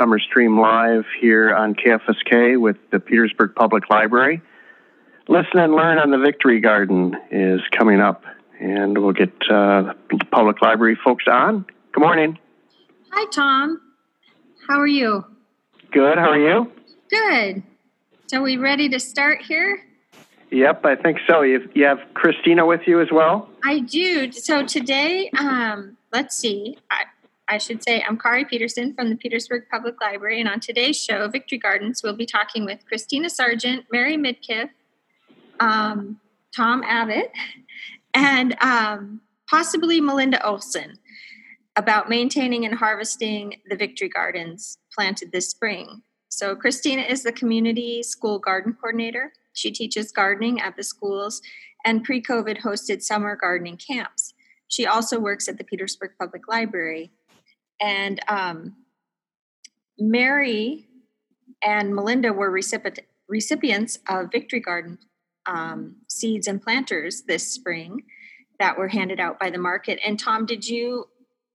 Summer Stream Live here on KFSK with the Petersburg Public Library. Listen and Learn on the Victory Garden is coming up, and we'll get uh, public library folks on. Good morning. Hi, Tom. How are you? Good. How are you? Good. So, we ready to start here? Yep, I think so. You, you have Christina with you as well? I do. So, today, um, let's see. I, I should say I'm Kari Peterson from the Petersburg Public Library, and on today's show, Victory Gardens, we'll be talking with Christina Sargent, Mary Midkiff, um, Tom Abbott, and um, possibly Melinda Olson about maintaining and harvesting the Victory Gardens planted this spring. So, Christina is the community school garden coordinator. She teaches gardening at the schools and pre COVID hosted summer gardening camps. She also works at the Petersburg Public Library and um, Mary and Melinda were recipient, recipients of Victory Garden um, seeds and planters this spring that were handed out by the market. And Tom, did you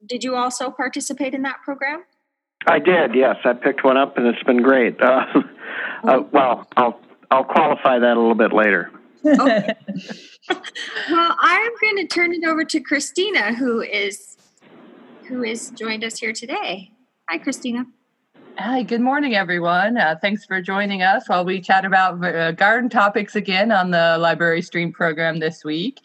did you also participate in that program? I did. Yes, I picked one up, and it's been great. Uh, uh, well, I'll I'll qualify that a little bit later. Okay. well, I'm going to turn it over to Christina, who is who has joined us here today. Hi, Christina. Hi, good morning, everyone. Uh, thanks for joining us while we chat about uh, garden topics again on the Library Stream program this week.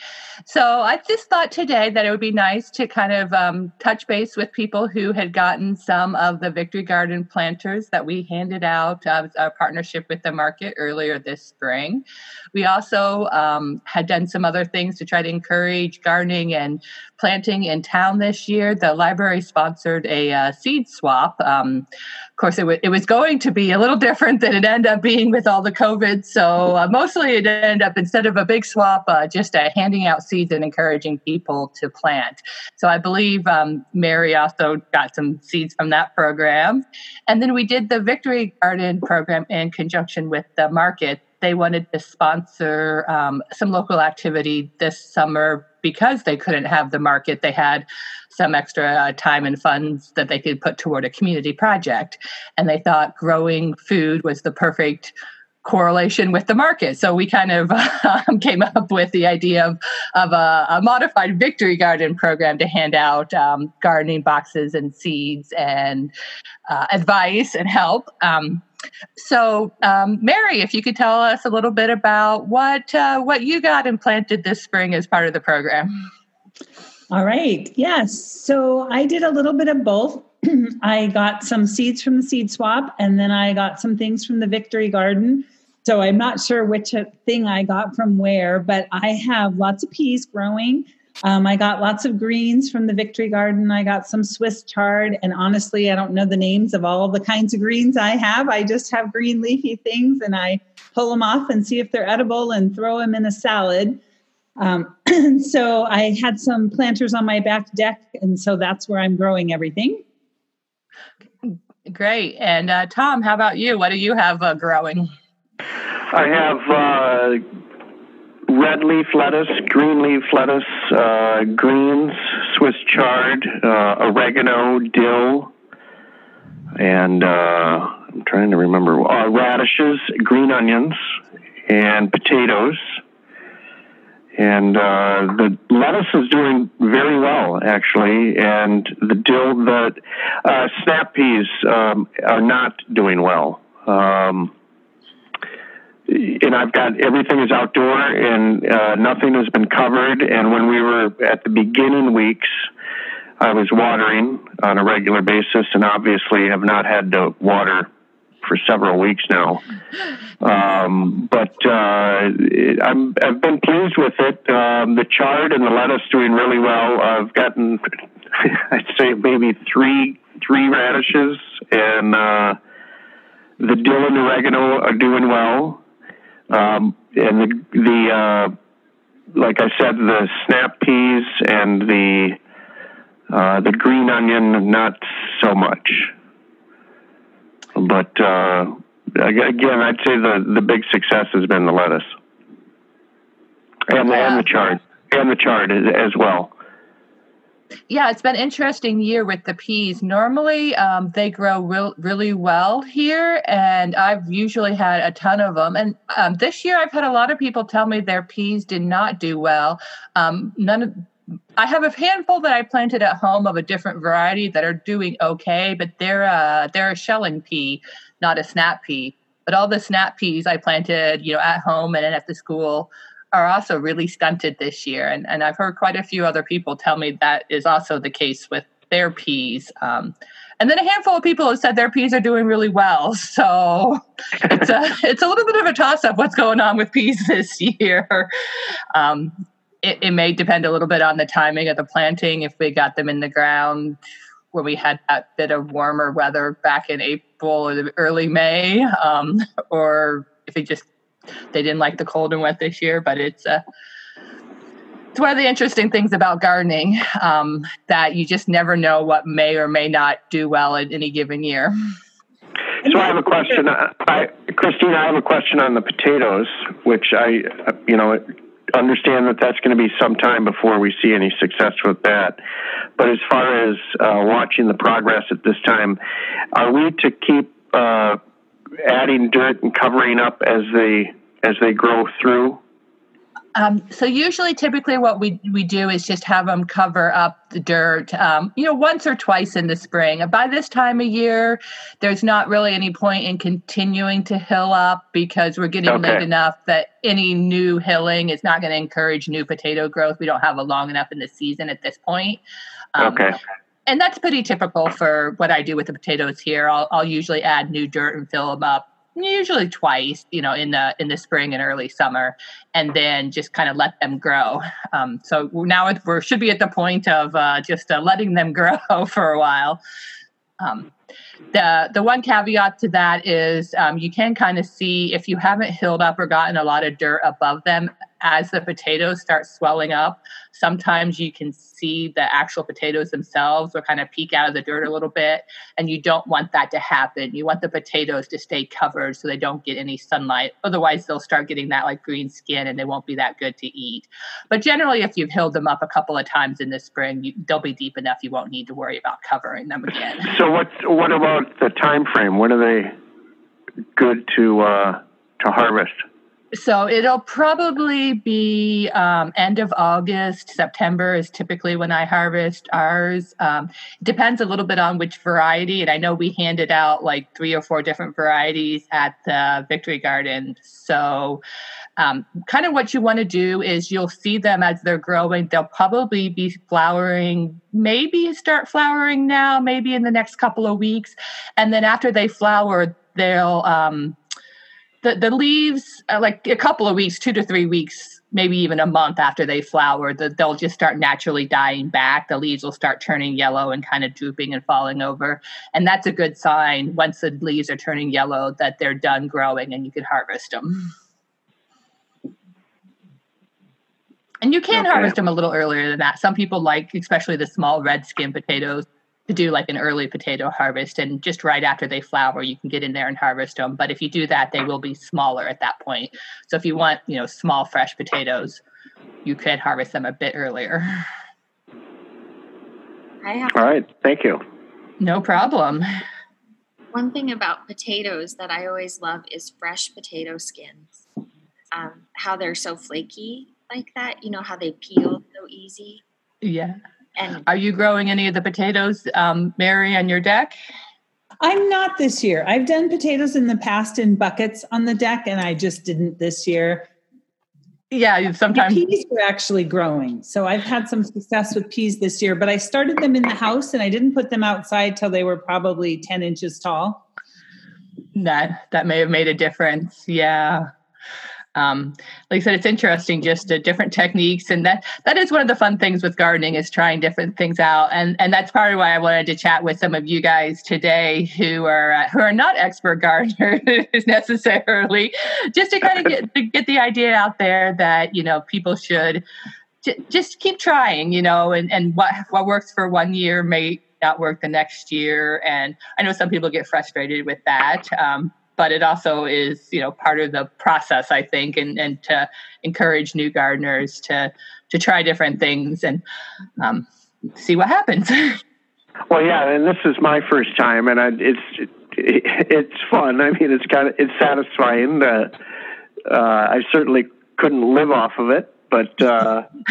So, I just thought today that it would be nice to kind of um, touch base with people who had gotten some of the Victory Garden planters that we handed out as a partnership with the market earlier this spring. We also um, had done some other things to try to encourage gardening and planting in town this year. The library sponsored a uh, seed swap. Um, of course, it, w- it was going to be a little different than it ended up being with all the COVID. So uh, mostly it ended up instead of a big swap, uh, just handing out seeds and encouraging people to plant. So I believe um, Mary also got some seeds from that program. And then we did the Victory Garden program in conjunction with the market they wanted to sponsor um, some local activity this summer because they couldn't have the market. They had some extra uh, time and funds that they could put toward a community project. And they thought growing food was the perfect correlation with the market. So we kind of um, came up with the idea of, of a, a, modified victory garden program to hand out um, gardening boxes and seeds and uh, advice and help. Um, so, um, Mary, if you could tell us a little bit about what uh, what you got implanted this spring as part of the program. All right. Yes. So I did a little bit of both. I got some seeds from the seed swap, and then I got some things from the Victory Garden. So I'm not sure which thing I got from where, but I have lots of peas growing. Um, I got lots of greens from the Victory Garden. I got some Swiss chard, and honestly, I don't know the names of all the kinds of greens I have. I just have green leafy things, and I pull them off and see if they're edible and throw them in a salad. Um, so I had some planters on my back deck, and so that's where I'm growing everything. Great. And uh, Tom, how about you? What do you have uh, growing? I have uh, red leaf lettuce, green leaf lettuce, uh, greens, Swiss chard, uh, oregano, dill, and uh, I'm trying to remember uh, radishes, green onions, and potatoes. And uh, the lettuce is doing very well, actually, and the dill, the uh, snap peas um, are not doing well. Um, and I've got everything is outdoor and uh, nothing has been covered. And when we were at the beginning weeks, I was watering on a regular basis, and obviously have not had to water for several weeks now. Um, but uh, I'm, I've been pleased with it. Um, the chard and the lettuce doing really well. I've gotten, I'd say maybe three three radishes, and uh, the dill and oregano are doing well. Um, and the, the uh, like I said, the snap peas and the uh, the green onion, not so much. But uh, again, I'd say the, the big success has been the lettuce and, and the chard and the chard as well. Yeah, it's been interesting year with the peas. Normally, um, they grow real, really well here, and I've usually had a ton of them. And um, this year, I've had a lot of people tell me their peas did not do well. Um, none of I have a handful that I planted at home of a different variety that are doing okay, but they're a, they're a shelling pea, not a snap pea. But all the snap peas I planted, you know, at home and at the school are also really stunted this year. And, and I've heard quite a few other people tell me that is also the case with their peas. Um, and then a handful of people have said their peas are doing really well. So it's a it's a little bit of a toss up what's going on with peas this year. Um, it, it, may depend a little bit on the timing of the planting. If we got them in the ground where we had that bit of warmer weather back in April or early May, um, or if it just they didn't like the cold and wet this year. But it's uh, it's one of the interesting things about gardening um, that you just never know what may or may not do well in any given year. So I have a question. I, Christine, I have a question on the potatoes, which I, you know, understand that that's going to be some time before we see any success with that. But as far as uh, watching the progress at this time, are we to keep uh, adding dirt and covering up as they as they grow through? Um, so usually, typically, what we we do is just have them cover up the dirt, um, you know, once or twice in the spring. By this time of year, there's not really any point in continuing to hill up because we're getting okay. late enough that any new hilling is not going to encourage new potato growth. We don't have a long enough in the season at this point. Um, okay. And that's pretty typical for what I do with the potatoes here. I'll, I'll usually add new dirt and fill them up usually twice you know in the in the spring and early summer and then just kind of let them grow um, so now we should be at the point of uh, just uh, letting them grow for a while um, the the one caveat to that is um, you can kind of see if you haven't hilled up or gotten a lot of dirt above them as the potatoes start swelling up, sometimes you can see the actual potatoes themselves will kind of peek out of the dirt a little bit. And you don't want that to happen. You want the potatoes to stay covered so they don't get any sunlight. Otherwise, they'll start getting that like green skin and they won't be that good to eat. But generally, if you've hilled them up a couple of times in the spring, you, they'll be deep enough you won't need to worry about covering them again. So, what, what about the time frame? When are they good to, uh, to harvest? So it'll probably be um, end of August. September is typically when I harvest ours. Um, depends a little bit on which variety. And I know we handed out like three or four different varieties at the Victory Garden. So, um, kind of what you want to do is you'll see them as they're growing. They'll probably be flowering, maybe start flowering now, maybe in the next couple of weeks. And then after they flower, they'll um, the, the leaves uh, like a couple of weeks two to three weeks maybe even a month after they flower the, they'll just start naturally dying back. The leaves will start turning yellow and kind of drooping and falling over. And that's a good sign once the leaves are turning yellow that they're done growing and you can harvest them and you can okay. harvest them a little earlier than that. Some people like especially the small red skin potatoes to do like an early potato harvest and just right after they flower you can get in there and harvest them but if you do that they will be smaller at that point. So if you want you know small fresh potatoes you could harvest them a bit earlier. All right. Thank you. No problem. One thing about potatoes that i always love is fresh potato skins. Um, how they're so flaky like that you know how they peel so easy? Yeah and are you growing any of the potatoes, um, Mary, on your deck? I'm not this year. I've done potatoes in the past in buckets on the deck, and I just didn't this year. Yeah, sometimes the peas were actually growing, so I've had some success with peas this year. But I started them in the house, and I didn't put them outside till they were probably ten inches tall. That that may have made a difference. Yeah um, like I said, it's interesting just uh, different techniques, and that that is one of the fun things with gardening is trying different things out, and and that's part of why I wanted to chat with some of you guys today who are uh, who are not expert gardeners necessarily, just to kind of get get the idea out there that you know people should j- just keep trying, you know, and and what what works for one year may not work the next year, and I know some people get frustrated with that. Um, but it also is you know part of the process i think and, and to encourage new gardeners to to try different things and um, see what happens. Well, yeah, and this is my first time, and I, it's it, it's fun. I mean, it's kind of it's satisfying. Uh, uh, I certainly couldn't live off of it, but uh,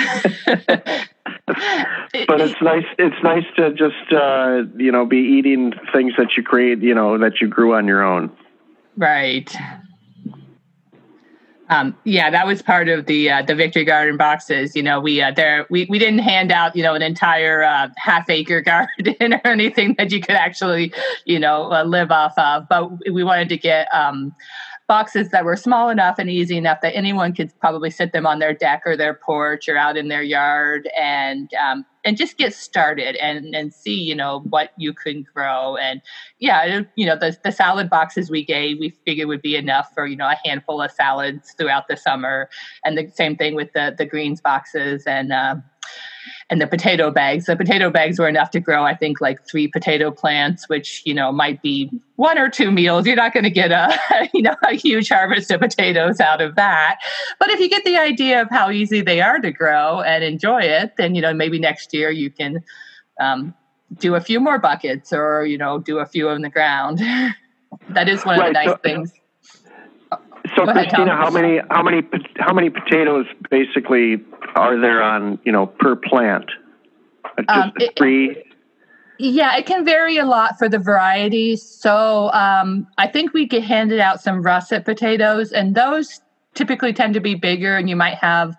but it's nice. It's nice to just uh, you know be eating things that you create, you know, that you grew on your own. Right. Um, yeah, that was part of the uh, the Victory Garden boxes. You know, we uh, there we, we didn't hand out you know an entire uh, half acre garden or anything that you could actually you know uh, live off of, but we wanted to get um, boxes that were small enough and easy enough that anyone could probably sit them on their deck or their porch or out in their yard and um, and just get started and and see you know what you can grow. And yeah you know the the salad boxes we gave we figured would be enough for you know a handful of salads throughout the summer. And the same thing with the the greens boxes and uh, and the potato bags. The potato bags were enough to grow, I think, like three potato plants, which you know might be one or two meals. You're not going to get a you know a huge harvest of potatoes out of that. But if you get the idea of how easy they are to grow and enjoy it, then you know maybe next year you can um, do a few more buckets or you know do a few in the ground. that is one of the nice so, things. So, Go Christina, ahead, how many how many how many potatoes basically are there on you know per plant? Uh, just um, it, three. Yeah, it can vary a lot for the varieties. So um, I think we get handed out some russet potatoes, and those typically tend to be bigger, and you might have,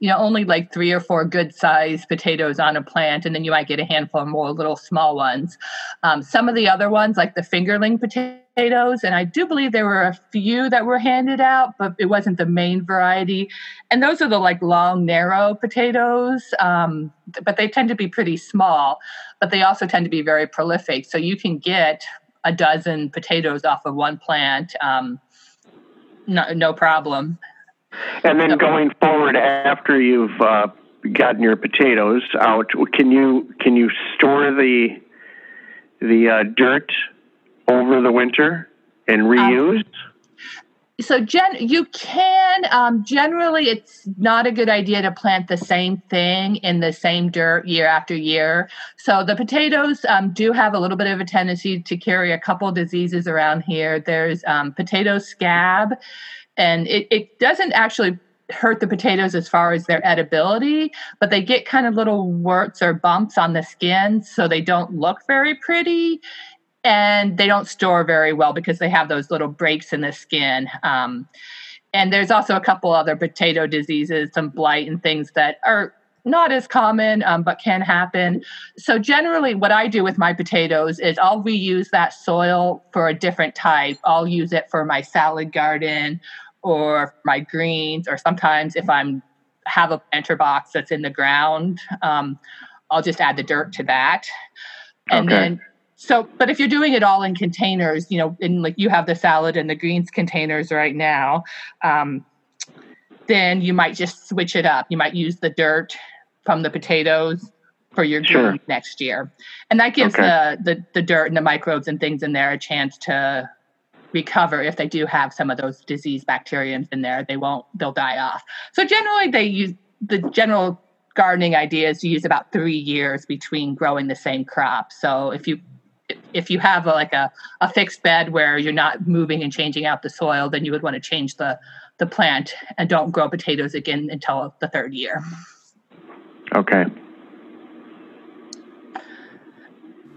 you know, only like three or four good sized potatoes on a plant, and then you might get a handful of more little small ones. Um, some of the other ones, like the fingerling potato potatoes, and I do believe there were a few that were handed out, but it wasn't the main variety. And those are the like long, narrow potatoes, um, but they tend to be pretty small, but they also tend to be very prolific. So you can get a dozen potatoes off of one plant, um, no, no problem. And then going forward, after you've uh, gotten your potatoes out, can you can you store the the uh, dirt over the winter and reused? Um, so gen- you can um, generally it's not a good idea to plant the same thing in the same dirt year after year. So the potatoes um, do have a little bit of a tendency to carry a couple diseases around here. There's um, potato scab and it, it doesn't actually hurt the potatoes as far as their edibility, but they get kind of little warts or bumps on the skin, so they don't look very pretty and they don't store very well because they have those little breaks in the skin. Um, and there's also a couple other potato diseases, some blight and things that are not as common, um, but can happen. So, generally, what I do with my potatoes is I'll reuse that soil for a different type. I'll use it for my salad garden or my greens, or sometimes if I'm have a planter box that's in the ground, um, I'll just add the dirt to that. And okay. then so, but if you're doing it all in containers, you know, in like you have the salad and the greens containers right now, um, then you might just switch it up. You might use the dirt from the potatoes for your sure. greens next year, and that gives okay. the, the the dirt and the microbes and things in there a chance to recover if they do have some of those disease bacteria in there. They won't; they'll die off. So generally, they use the general gardening idea is to use about three years between growing the same crop. So if you if you have a, like a, a fixed bed where you're not moving and changing out the soil, then you would want to change the, the plant and don't grow potatoes again until the third year. Okay.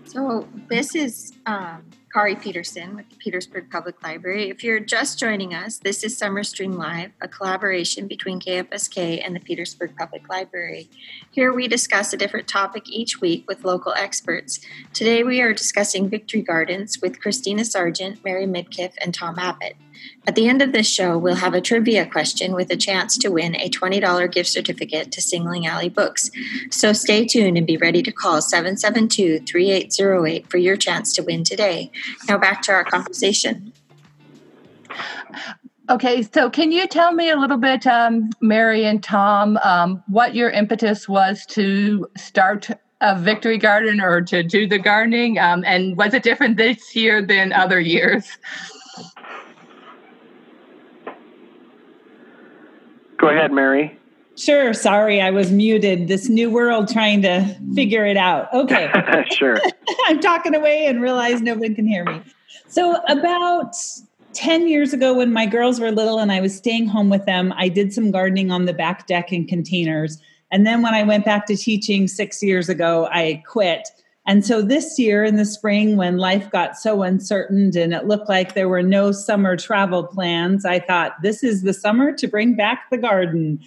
So this is um, Kari Peterson with the Petersburg Public Library. If you're just joining us, this is Summer Stream Live, a collaboration between KFSK and the Petersburg Public Library. Here we discuss a different topic each week with local experts. Today we are discussing Victory Gardens with Christina Sargent, Mary Midkiff, and Tom Abbott. At the end of this show, we'll have a trivia question with a chance to win a $20 gift certificate to Sing Lee Alley Books. So stay tuned and be ready to call 772 3808 for your chance to win today. Now back to our conversation. Okay, so can you tell me a little bit, um, Mary and Tom, um, what your impetus was to start a victory garden or to do the gardening? Um, and was it different this year than other years? Go ahead, Mary. Sure. Sorry, I was muted. This new world trying to figure it out. Okay. sure. I'm talking away and realize nobody can hear me. So, about 10 years ago, when my girls were little and I was staying home with them, I did some gardening on the back deck in containers. And then when I went back to teaching six years ago, I quit. And so this year in the spring, when life got so uncertain and it looked like there were no summer travel plans, I thought this is the summer to bring back the garden.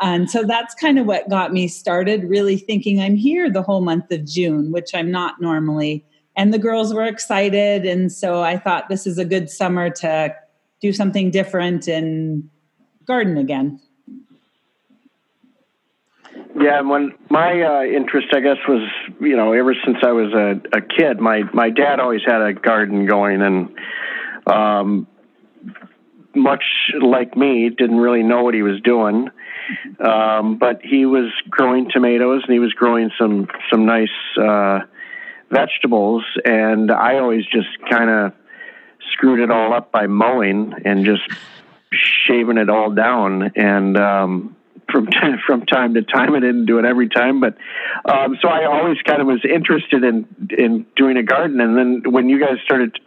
And so that's kind of what got me started, really thinking I'm here the whole month of June, which I'm not normally. And the girls were excited. And so I thought this is a good summer to do something different and garden again. Yeah, and when my uh, interest, I guess, was you know ever since I was a, a kid. My my dad always had a garden going, and um, much like me, didn't really know what he was doing. Um, but he was growing tomatoes, and he was growing some some nice uh, vegetables, and I always just kind of screwed it all up by mowing and just shaving it all down and. Um, from time, from time to time. I didn't do it every time, but um, so I always kind of was interested in in doing a garden. And then when you guys started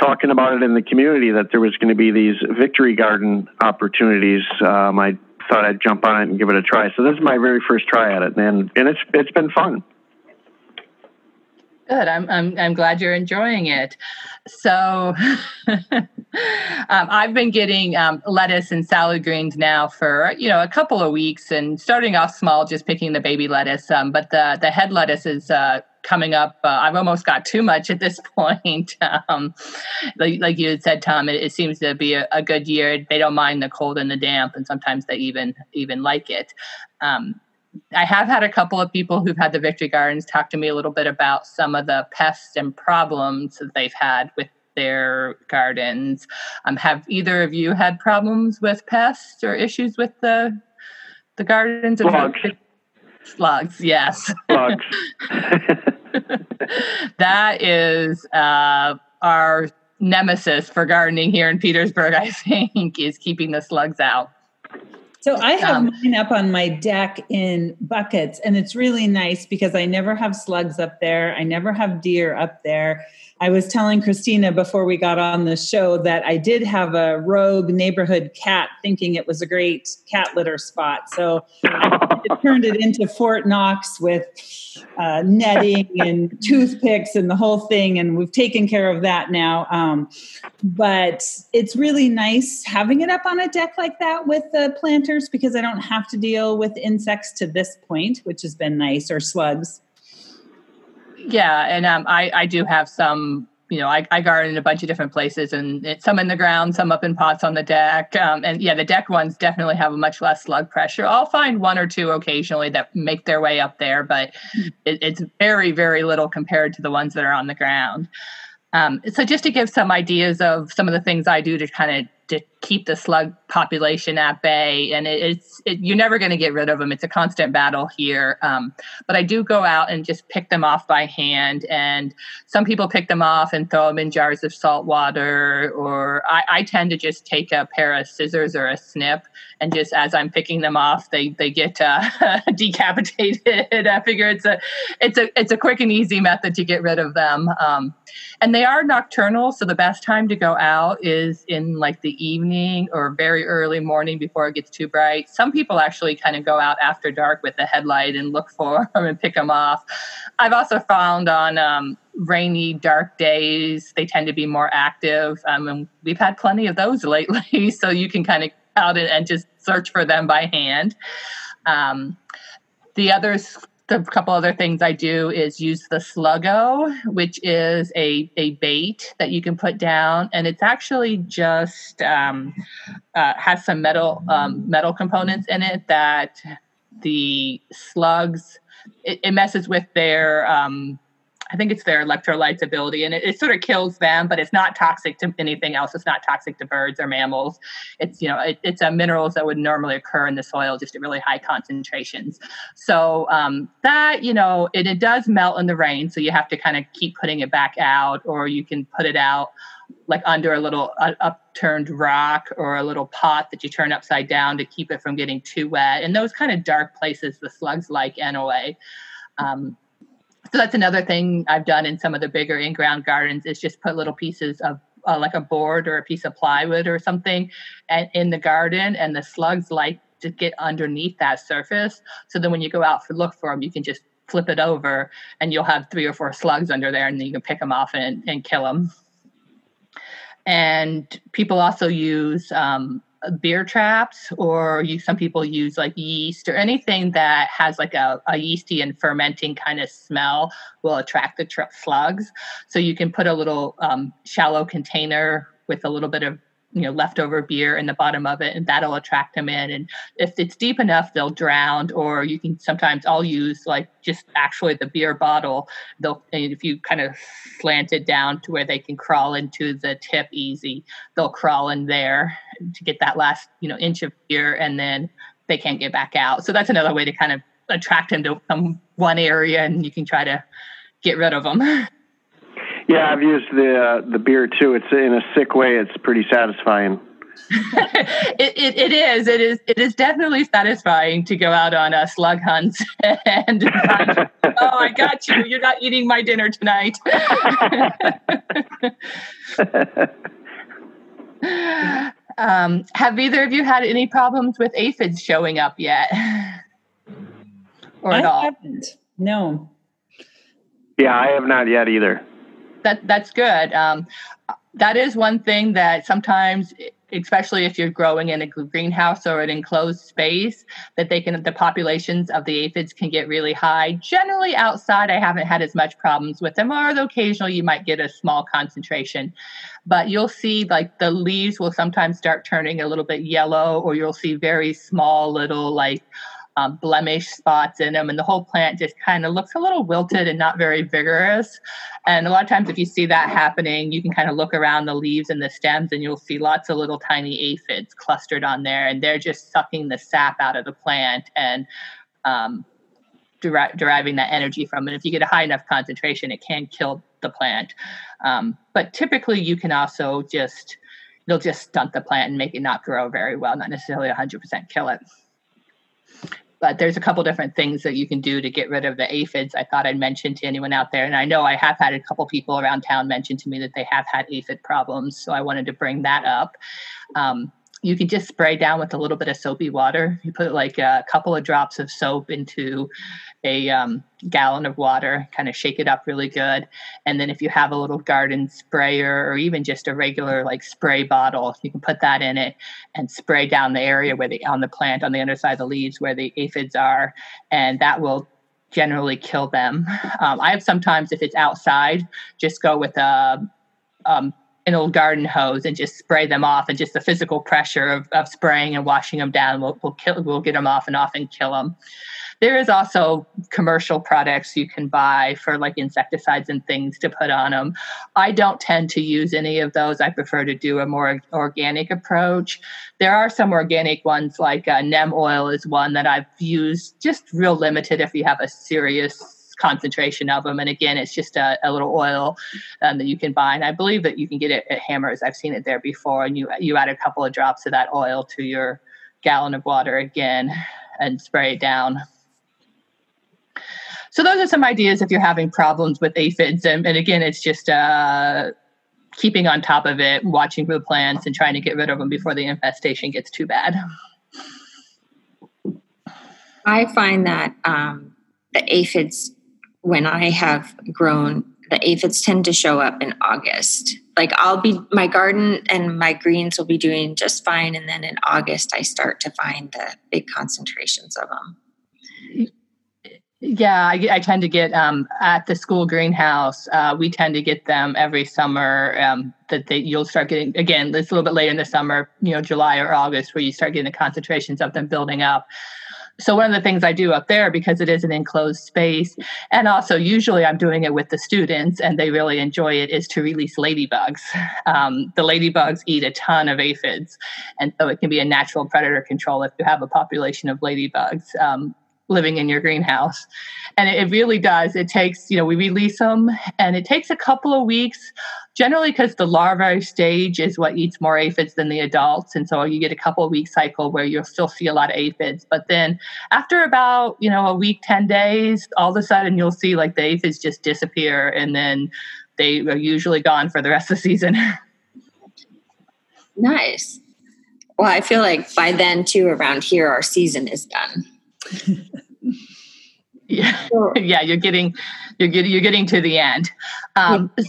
talking about it in the community that there was going to be these victory garden opportunities, um, I thought I'd jump on it and give it a try. So this is my very first try at it, and and it's it's been fun. Good. I'm, I'm, I'm glad you're enjoying it. So, um, I've been getting um, lettuce and salad greens now for you know a couple of weeks, and starting off small, just picking the baby lettuce. Um, but the the head lettuce is uh, coming up. Uh, I've almost got too much at this point. Um, like, like, you had said, Tom, it, it seems to be a, a, good year. They don't mind the cold and the damp, and sometimes they even even like it. Um, I have had a couple of people who've had the Victory Gardens talk to me a little bit about some of the pests and problems that they've had with their gardens. Um, have either of you had problems with pests or issues with the the gardens? Slugs. Slugs, yes. Slugs. that is uh, our nemesis for gardening here in Petersburg, I think, is keeping the slugs out. So I have um, mine up on my deck in buckets, and it's really nice because I never have slugs up there. I never have deer up there. I was telling Christina before we got on the show that I did have a rogue neighborhood cat thinking it was a great cat litter spot. So it turned it into Fort Knox with uh, netting and toothpicks and the whole thing. And we've taken care of that now. Um, but it's really nice having it up on a deck like that with the because I don't have to deal with insects to this point, which has been nice, or slugs. Yeah, and um, I I do have some. You know, I, I garden in a bunch of different places, and it, some in the ground, some up in pots on the deck. Um, and yeah, the deck ones definitely have a much less slug pressure. I'll find one or two occasionally that make their way up there, but it, it's very, very little compared to the ones that are on the ground. Um, so just to give some ideas of some of the things I do to kind of to keep the slug population at bay and it, it's it, you're never going to get rid of them it's a constant battle here um, but i do go out and just pick them off by hand and some people pick them off and throw them in jars of salt water or i, I tend to just take a pair of scissors or a snip and just as i'm picking them off they they get uh, decapitated. I figure it's a it's a it's a quick and easy method to get rid of them um, and they are nocturnal so the best time to go out is in like the evening or very early morning before it gets too bright. Some people actually kind of go out after dark with the headlight and look for them and pick them off. I've also found on um, rainy, dark days, they tend to be more active. Um, and we've had plenty of those lately. so you can kind of out and just search for them by hand. Um, the others the couple other things I do is use the sluggo, which is a, a bait that you can put down, and it's actually just um, uh, has some metal um, metal components in it that the slugs it, it messes with their um, I think it's their electrolytes ability, and it, it, sort of kills them, but it's not toxic to anything else. It's not toxic to birds or mammals. It's you know it, it's a minerals that would normally occur in the soil just at really high concentrations. So um, that you know it, it does melt in the rain, so you have to kind of keep putting it back out, or you can put it out like under a little uh, upturned rock or a little pot that you turn upside down to keep it from getting too wet. And those kind of dark places the slugs like anyway. Um, so that's another thing I've done in some of the bigger in-ground gardens is just put little pieces of uh, like a board or a piece of plywood or something and, in the garden, and the slugs like to get underneath that surface. So then when you go out for look for them, you can just flip it over, and you'll have three or four slugs under there, and then you can pick them off and, and kill them. And people also use um, beer traps or you, some people use like yeast or anything that has like a, a yeasty and fermenting kind of smell will attract the tr- slugs. So you can put a little um, shallow container with a little bit of you know leftover beer in the bottom of it and that'll attract them in. And if it's deep enough they'll drown or you can sometimes i'll use like just actually the beer bottle. They'll if you kind of slant it down to where they can crawl into the tip easy they'll crawl in there to get that last you know inch of beer and then they can't get back out. So that's another way to kind of attract them to some one area and you can try to get rid of them Yeah, I've used the uh, the beer too. It's in a sick way. It's pretty satisfying. it, it, it is. It is. It is definitely satisfying to go out on a slug hunt and find, oh, I got you. You're not eating my dinner tonight. um, have either of you had any problems with aphids showing up yet, or at I all? Haven't. No. Yeah, I have not yet either that that's good. Um, that is one thing that sometimes especially if you're growing in a greenhouse or an enclosed space that they can the populations of the aphids can get really high generally outside i haven't had as much problems with them or occasionally you might get a small concentration but you'll see like the leaves will sometimes start turning a little bit yellow or you'll see very small little like um, blemish spots in them, and the whole plant just kind of looks a little wilted and not very vigorous. And a lot of times, if you see that happening, you can kind of look around the leaves and the stems, and you'll see lots of little tiny aphids clustered on there, and they're just sucking the sap out of the plant and um, deri- deriving that energy from it. If you get a high enough concentration, it can kill the plant. Um, but typically, you can also just they'll just stunt the plant and make it not grow very well, not necessarily 100% kill it but there's a couple different things that you can do to get rid of the aphids. I thought I'd mention to anyone out there, and I know I have had a couple people around town mention to me that they have had aphid problems, so I wanted to bring that up. Um, you can just spray down with a little bit of soapy water. You put like a couple of drops of soap into a um, gallon of water, kind of shake it up really good. And then if you have a little garden sprayer or even just a regular like spray bottle, you can put that in it and spray down the area where the on the plant on the underside of the leaves where the aphids are, and that will generally kill them. Um, I have sometimes if it's outside, just go with a um, an old garden hose and just spray them off and just the physical pressure of, of spraying and washing them down will, will kill will get them off and off and kill them there is also commercial products you can buy for like insecticides and things to put on them i don't tend to use any of those. I prefer to do a more organic approach. There are some organic ones like uh, neem oil is one that i've used just real limited if you have a serious concentration of them. And again, it's just a, a little oil um, that you can buy. And I believe that you can get it at Hammers. I've seen it there before. And you you add a couple of drops of that oil to your gallon of water again and spray it down. So those are some ideas if you're having problems with aphids. And, and again, it's just uh, keeping on top of it, watching for the plants, and trying to get rid of them before the infestation gets too bad. I find that um, the aphids when I have grown, the aphids tend to show up in August. Like I'll be, my garden and my greens will be doing just fine. And then in August, I start to find the big concentrations of them. Yeah, I, I tend to get um, at the school greenhouse. Uh, we tend to get them every summer. Um, that they, you'll start getting again. It's a little bit later in the summer, you know, July or August, where you start getting the concentrations of them building up. So one of the things I do up there because it is an enclosed space, and also usually I'm doing it with the students, and they really enjoy it, is to release ladybugs. Um, the ladybugs eat a ton of aphids, and so it can be a natural predator control if you have a population of ladybugs. Um, living in your greenhouse. And it really does. It takes, you know, we release them and it takes a couple of weeks, generally because the larvae stage is what eats more aphids than the adults. And so you get a couple of week cycle where you'll still see a lot of aphids. But then after about, you know, a week, 10 days, all of a sudden you'll see like the aphids just disappear and then they are usually gone for the rest of the season. nice. Well, I feel like by then too around here our season is done yeah, yeah, you're getting, you're getting, you're getting to the end. Um, yeah.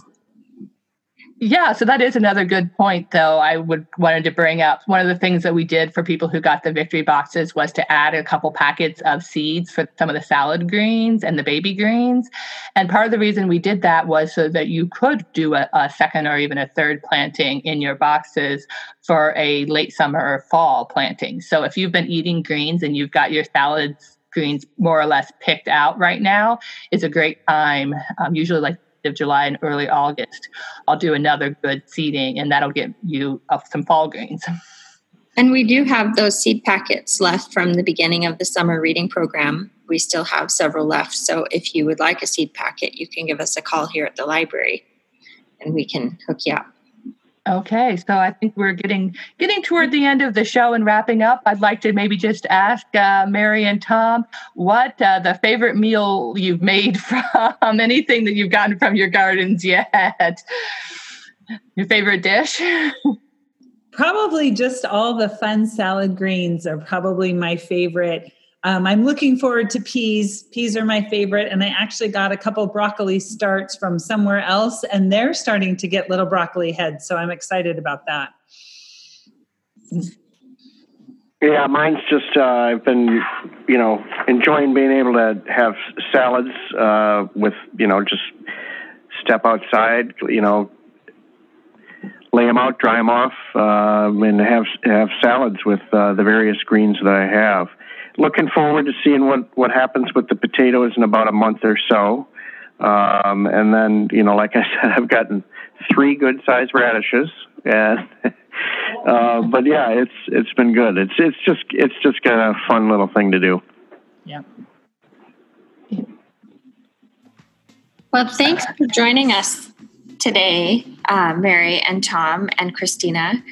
Yeah, so that is another good point, though. I would wanted to bring up one of the things that we did for people who got the victory boxes was to add a couple packets of seeds for some of the salad greens and the baby greens. And part of the reason we did that was so that you could do a, a second or even a third planting in your boxes for a late summer or fall planting. So if you've been eating greens and you've got your salads greens more or less picked out right now, is a great time. Um, usually like of July and early August, I'll do another good seeding, and that'll get you some fall greens. And we do have those seed packets left from the beginning of the summer reading program. We still have several left. So if you would like a seed packet, you can give us a call here at the library and we can hook you up. Okay, so I think we're getting getting toward the end of the show and wrapping up. I'd like to maybe just ask uh, Mary and Tom what uh, the favorite meal you've made from anything that you've gotten from your gardens yet. Your favorite dish? Probably just all the fun salad greens are probably my favorite. Um, I'm looking forward to peas. Peas are my favorite, and I actually got a couple broccoli starts from somewhere else, and they're starting to get little broccoli heads. So I'm excited about that. Yeah, mine's just uh, I've been, you know, enjoying being able to have salads uh, with, you know, just step outside, you know, lay them out, dry them off, uh, and have have salads with uh, the various greens that I have looking forward to seeing what what happens with the potatoes in about a month or so. Um, and then, you know, like I said, I've gotten three good sized radishes, and uh, but yeah, it's it's been good. It's it's just it's just kind of a fun little thing to do. Yeah. Well, thanks for joining us today, uh, Mary and Tom and Christina.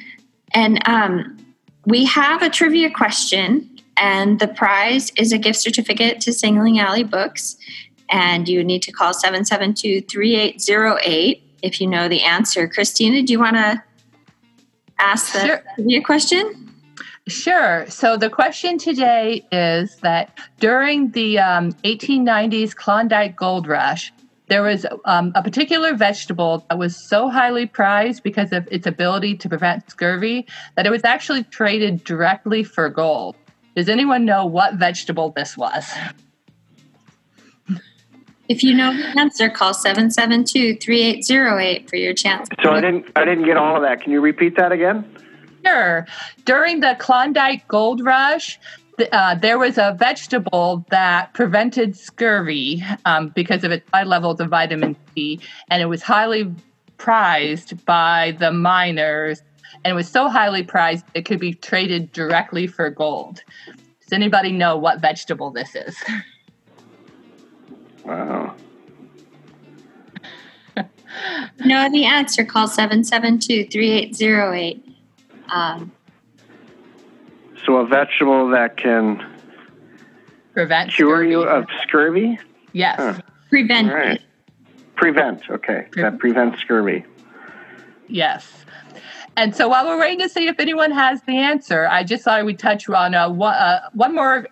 And um, we have a trivia question and the prize is a gift certificate to Sing Lee Alley Books. And you need to call 772 3808 if you know the answer. Christina, do you want to ask the sure. trivia question? Sure. So the question today is that during the um, 1890s Klondike Gold Rush, there was um, a particular vegetable that was so highly prized because of its ability to prevent scurvy that it was actually traded directly for gold. Does anyone know what vegetable this was? If you know the answer, call 772-3808 for your chance. So I didn't I didn't get all of that. Can you repeat that again? Sure. During the Klondike Gold Rush, uh, there was a vegetable that prevented scurvy um, because of its high levels of vitamin C, and it was highly prized by the miners and it was so highly prized it could be traded directly for gold. Does anybody know what vegetable this is? Wow. no, the answer. Call 772 3808. Um, so, a vegetable that can prevent cure scurvy. you of scurvy? Yes. Huh. Prevent. Right. Prevent, okay. Pre- that prevents scurvy. Yes. And so while we're waiting to see if anyone has the answer, I just thought we'd touch on uh, one, uh, one more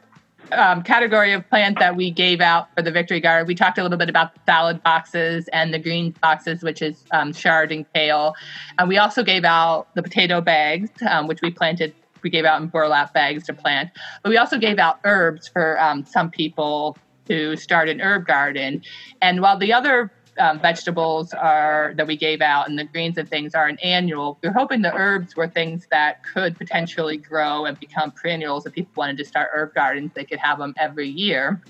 um, category of plant that we gave out for the Victory Guard. We talked a little bit about the salad boxes and the green boxes, which is um, chard and kale. And we also gave out the potato bags, um, which we planted. We gave out in burlap bags to plant. But we also gave out herbs for um, some people to start an herb garden. And while the other um, vegetables are that we gave out and the greens and things are an annual. We are hoping the herbs were things that could potentially grow and become perennials. If people wanted to start herb gardens, they could have them every year.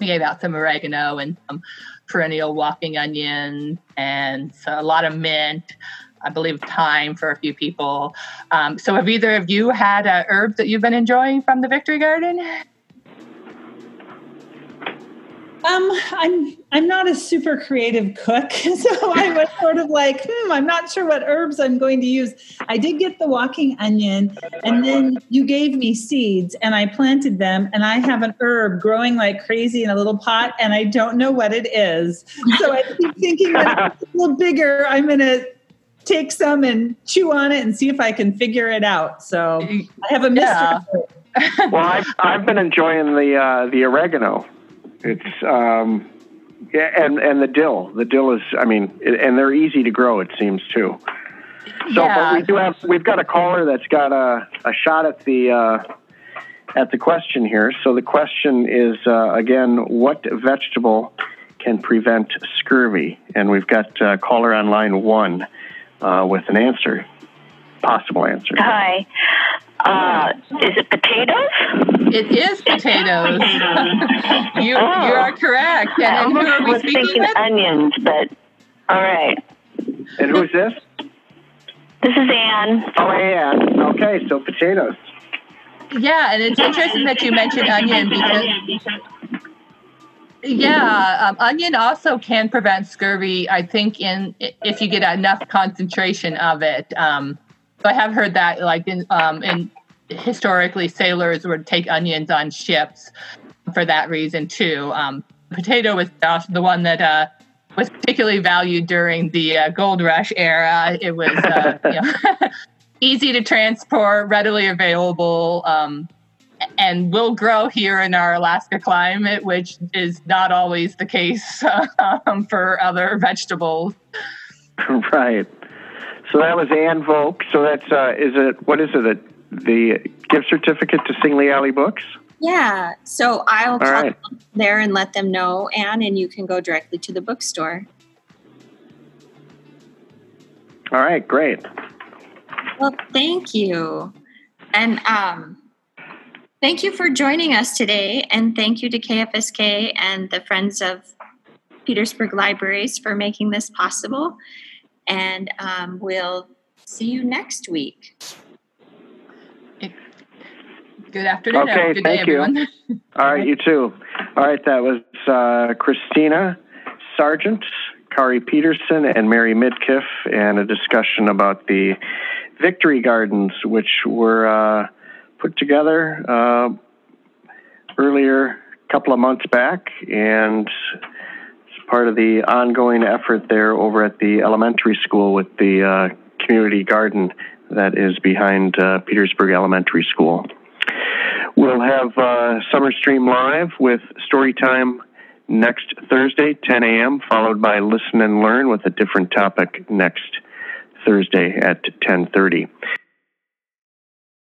We gave out some oregano and some perennial walking onion and a lot of mint. I believe thyme for a few people. Um, so, have either of you had uh, herbs that you've been enjoying from the Victory Garden? Um, I'm I'm not a super creative cook, so I was sort of like, hmm, I'm not sure what herbs I'm going to use. I did get the walking onion, and then you gave me seeds, and I planted them, and I have an herb growing like crazy in a little pot, and I don't know what it is. So I keep thinking that it's a little bigger. I'm gonna take some and chew on it and see if I can figure it out. So I have a mystery. Yeah. well, I've, I've been enjoying the uh, the oregano. It's um, yeah, and and the dill. The dill is, I mean, and they're easy to grow. It seems too. So, yeah. but we do have we've got a caller that's got a, a shot at the uh, at the question here. So the question is uh, again, what vegetable can prevent scurvy? And we've got uh, caller on line one uh, with an answer, possible answer. Hi. Uh, is it potatoes? It is potatoes. you oh. you are correct. And, and who was thinking with? onions, but all right. And who's this? This is Anne. Oh, Anne. Okay, so potatoes. Yeah, and it's interesting that you mentioned onion because. Yeah, um, onion also can prevent scurvy. I think in if you get enough concentration of it. Um, I have heard that, like in um, in historically, sailors would take onions on ships for that reason too. Um, potato was the one that uh, was particularly valued during the uh, gold rush era. It was uh, you know, easy to transport, readily available, um, and will grow here in our Alaska climate, which is not always the case um, for other vegetables. Right. So that was Ann Volk. So that's uh, is it? What is it? The gift certificate to Sing Lee Alley Books. Yeah. So I'll call right. there and let them know, Anne, and you can go directly to the bookstore. All right. Great. Well, thank you, and um, thank you for joining us today, and thank you to KFSK and the Friends of Petersburg Libraries for making this possible and um, we'll see you next week. Good afternoon. Okay, Good thank day, you. Everyone. All right, you too. All right, that was uh, Christina Sargent, Kari Peterson, and Mary Midkiff, and a discussion about the Victory Gardens, which were uh, put together uh, earlier, a couple of months back, and part of the ongoing effort there over at the elementary school with the uh, community garden that is behind uh, Petersburg Elementary School. We'll have uh, Summer Stream Live with story time next Thursday, 10 a.m., followed by Listen and Learn with a different topic next Thursday at 10:30.